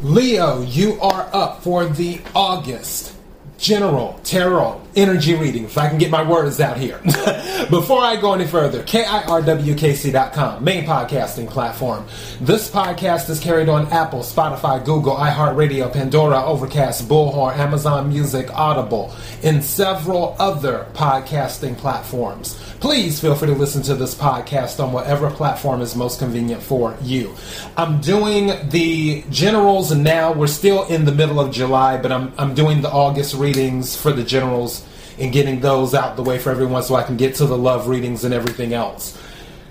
Leo, you are up for the August General Tarot Energy Reading, if I can get my words out here. Before I go any further, KIRWKC.com, main podcasting platform. This podcast is carried on Apple, Spotify, Google, iHeartRadio, Pandora, Overcast, Bullhorn, Amazon Music, Audible, and several other podcasting platforms. Please feel free to listen to this podcast on whatever platform is most convenient for you. I'm doing the generals now. We're still in the middle of July, but I'm, I'm doing the August readings for the generals and getting those out the way for everyone so I can get to the love readings and everything else.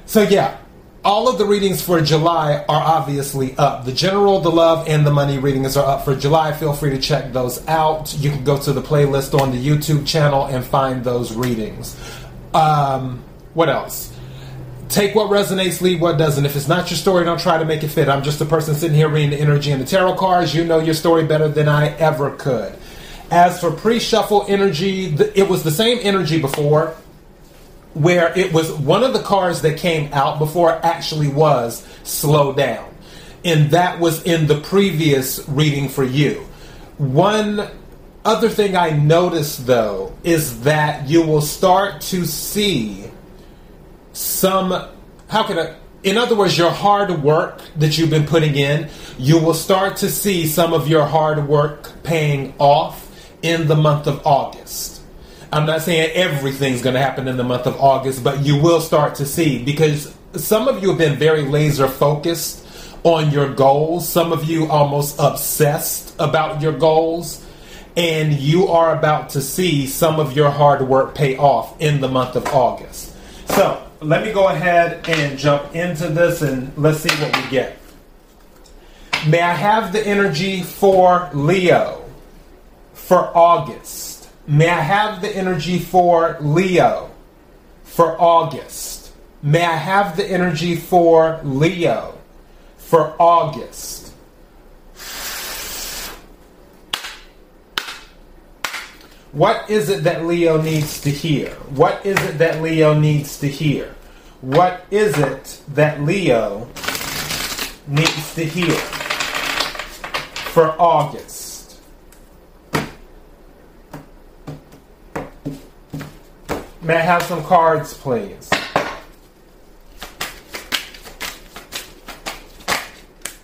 So, yeah, all of the readings for July are obviously up. The general, the love, and the money readings are up for July. Feel free to check those out. You can go to the playlist on the YouTube channel and find those readings. Um, what else? Take what resonates, leave what doesn't. If it's not your story, don't try to make it fit. I'm just a person sitting here reading the energy and the tarot cards. You know your story better than I ever could. As for pre shuffle energy, it was the same energy before, where it was one of the cards that came out before actually was slow down. And that was in the previous reading for you. One other thing I noticed though is that you will start to see some how can I in other words your hard work that you've been putting in you will start to see some of your hard work paying off in the month of August. I'm not saying everything's going to happen in the month of August, but you will start to see because some of you have been very laser focused on your goals. Some of you almost obsessed about your goals and you are about to see some of your hard work pay off in the month of August. So let me go ahead and jump into this and let's see what we get. May I have the energy for Leo for August? May I have the energy for Leo for August? May I have the energy for Leo for August? What is it that Leo needs to hear? What is it that Leo needs to hear? What is it that Leo needs to hear for August? May I have some cards, please?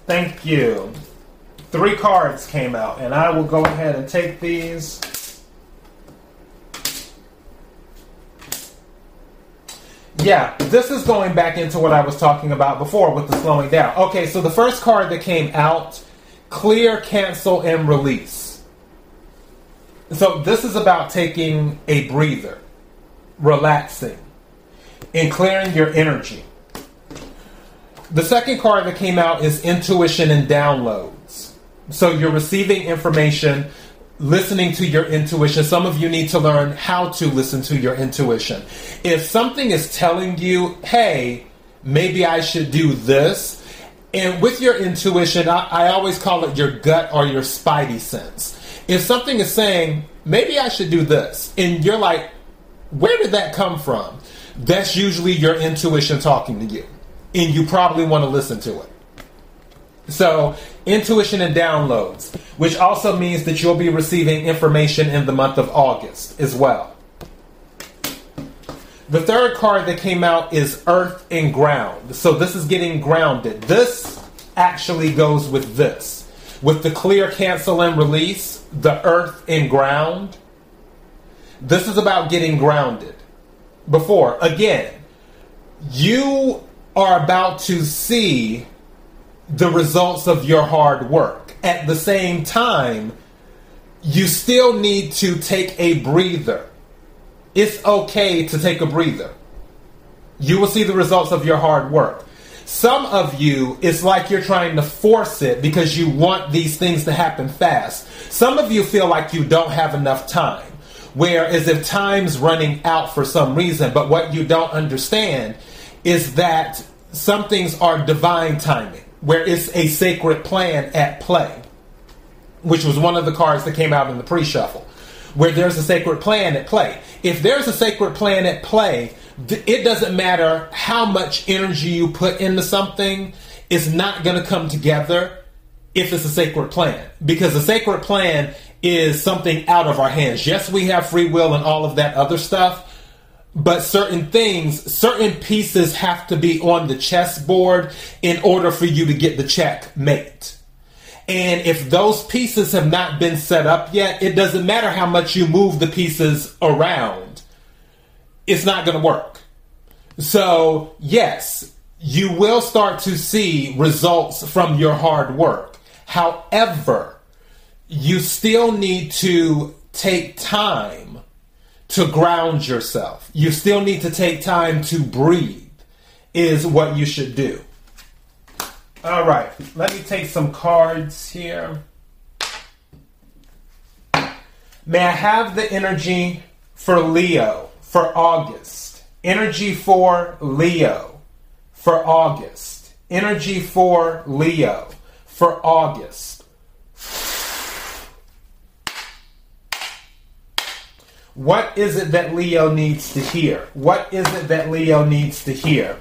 Thank you. Three cards came out, and I will go ahead and take these. Yeah, this is going back into what I was talking about before with the slowing down. Okay, so the first card that came out clear, cancel, and release. So this is about taking a breather, relaxing, and clearing your energy. The second card that came out is intuition and downloads. So you're receiving information listening to your intuition. Some of you need to learn how to listen to your intuition. If something is telling you, hey, maybe I should do this, and with your intuition, I, I always call it your gut or your spidey sense. If something is saying, maybe I should do this, and you're like, where did that come from? That's usually your intuition talking to you, and you probably want to listen to it. So, intuition and downloads, which also means that you'll be receiving information in the month of August as well. The third card that came out is Earth and Ground. So, this is getting grounded. This actually goes with this. With the clear, cancel, and release, the Earth and Ground. This is about getting grounded. Before, again, you are about to see the results of your hard work. At the same time, you still need to take a breather. It's okay to take a breather. You will see the results of your hard work. Some of you, it's like you're trying to force it because you want these things to happen fast. Some of you feel like you don't have enough time, where as if time's running out for some reason. But what you don't understand is that some things are divine timing where it's a sacred plan at play, which was one of the cards that came out in the pre shuffle, where there's a sacred plan at play. If there's a sacred plan at play, it doesn't matter how much energy you put into something, it's not going to come together if it's a sacred plan. Because the sacred plan is something out of our hands. Yes, we have free will and all of that other stuff, but certain things, certain pieces have to be on the chessboard in order for you to get the checkmate. And if those pieces have not been set up yet, it doesn't matter how much you move the pieces around, it's not going to work. So, yes, you will start to see results from your hard work. However, you still need to take time to ground yourself. You still need to take time to breathe, is what you should do. All right, let me take some cards here. May I have the energy for Leo for August? Energy for Leo for August. Energy for Leo for August. What is it that Leo needs to hear? What is it that Leo needs to hear?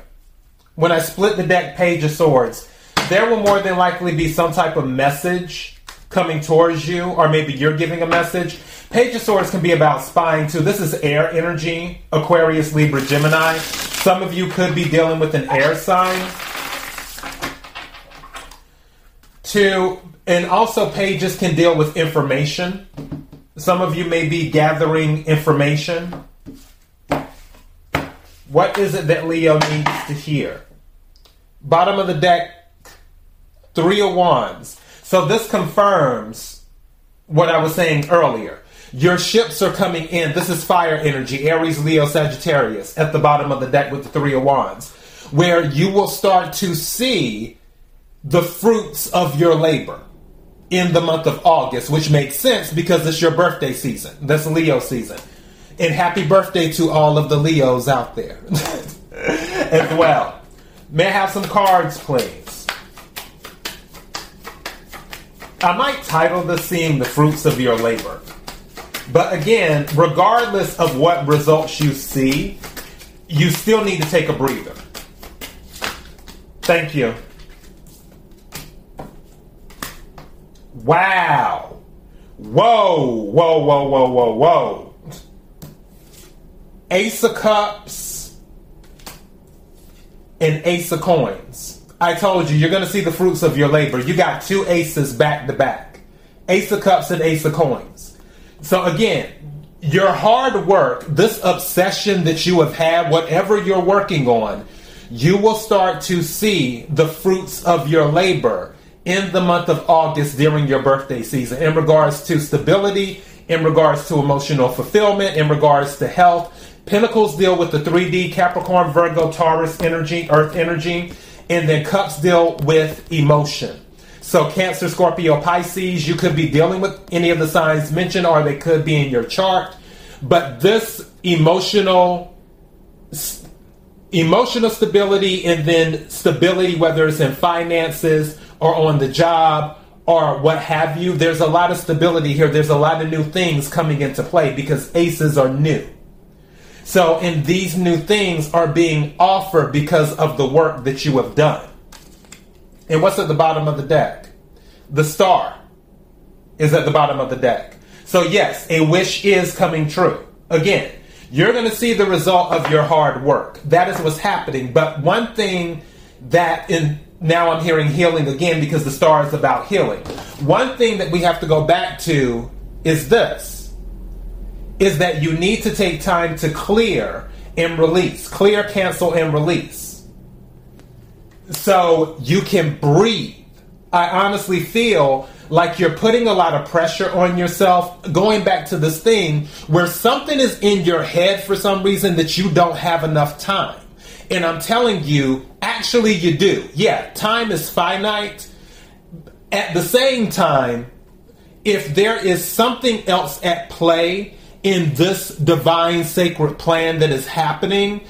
When I split the deck Page of Swords, there will more than likely be some type of message coming towards you, or maybe you're giving a message. Page of Swords can be about spying too. This is air energy, Aquarius, Libra, Gemini. Some of you could be dealing with an air sign. Two, and also pages can deal with information. Some of you may be gathering information. What is it that Leo needs to hear? Bottom of the deck, Three of Wands. So this confirms what I was saying earlier. Your ships are coming in. This is fire energy, Aries, Leo, Sagittarius, at the bottom of the deck with the Three of Wands, where you will start to see the fruits of your labor in the month of August, which makes sense because it's your birthday season. That's Leo season. And happy birthday to all of the Leos out there as well. May I have some cards, please? I might title this Seeing the Fruits of Your Labor. But again, regardless of what results you see, you still need to take a breather. Thank you. Wow. Whoa, whoa, whoa, whoa, whoa, whoa. Ace of Cups and Ace of Coins. I told you, you're going to see the fruits of your labor. You got two aces back to back Ace of Cups and Ace of Coins. So, again, your hard work, this obsession that you have had, whatever you're working on, you will start to see the fruits of your labor in the month of August during your birthday season in regards to stability, in regards to emotional fulfillment, in regards to health. Pentacles deal with the 3D Capricorn, Virgo, Taurus energy, Earth energy, and then Cups deal with emotion. So, Cancer, Scorpio, Pisces, you could be dealing with any of the signs mentioned, or they could be in your chart. But this emotional emotional stability and then stability, whether it's in finances or on the job or what have you, there's a lot of stability here. There's a lot of new things coming into play because aces are new. So, and these new things are being offered because of the work that you have done. And what's at the bottom of the deck? The star is at the bottom of the deck. So, yes, a wish is coming true. Again, you're going to see the result of your hard work. That is what's happening. But one thing that in now I'm hearing healing again because the star is about healing. One thing that we have to go back to is this is that you need to take time to clear and release, clear, cancel, and release. So you can breathe. I honestly feel like you're putting a lot of pressure on yourself. Going back to this thing where something is in your head for some reason that you don't have enough time. And I'm telling you, actually, you do. Yeah, time is finite. At the same time, if there is something else at play in this divine sacred plan that is happening,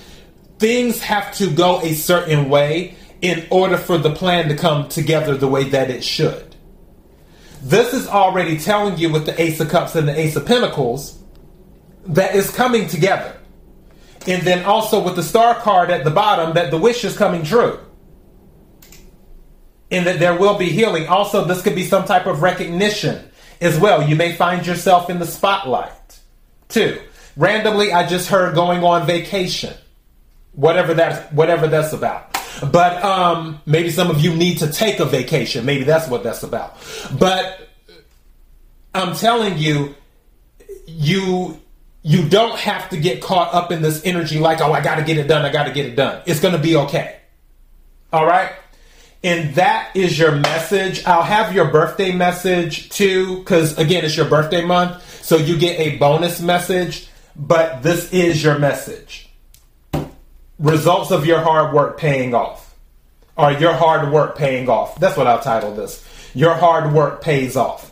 things have to go a certain way in order for the plan to come together the way that it should. This is already telling you with the Ace of Cups and the Ace of Pentacles that is coming together. And then also with the star card at the bottom that the wish is coming true. and that there will be healing. Also, this could be some type of recognition as well. You may find yourself in the spotlight. Two, randomly, I just heard going on vacation. Whatever that's whatever that's about. But um, maybe some of you need to take a vacation. Maybe that's what that's about. But I'm telling you, you you don't have to get caught up in this energy like, oh, I got to get it done. I got to get it done. It's going to be okay. All right. And that is your message. I'll have your birthday message too, because again, it's your birthday month. So you get a bonus message, but this is your message. Results of your hard work paying off. Or your hard work paying off. That's what I'll title this. Your hard work pays off.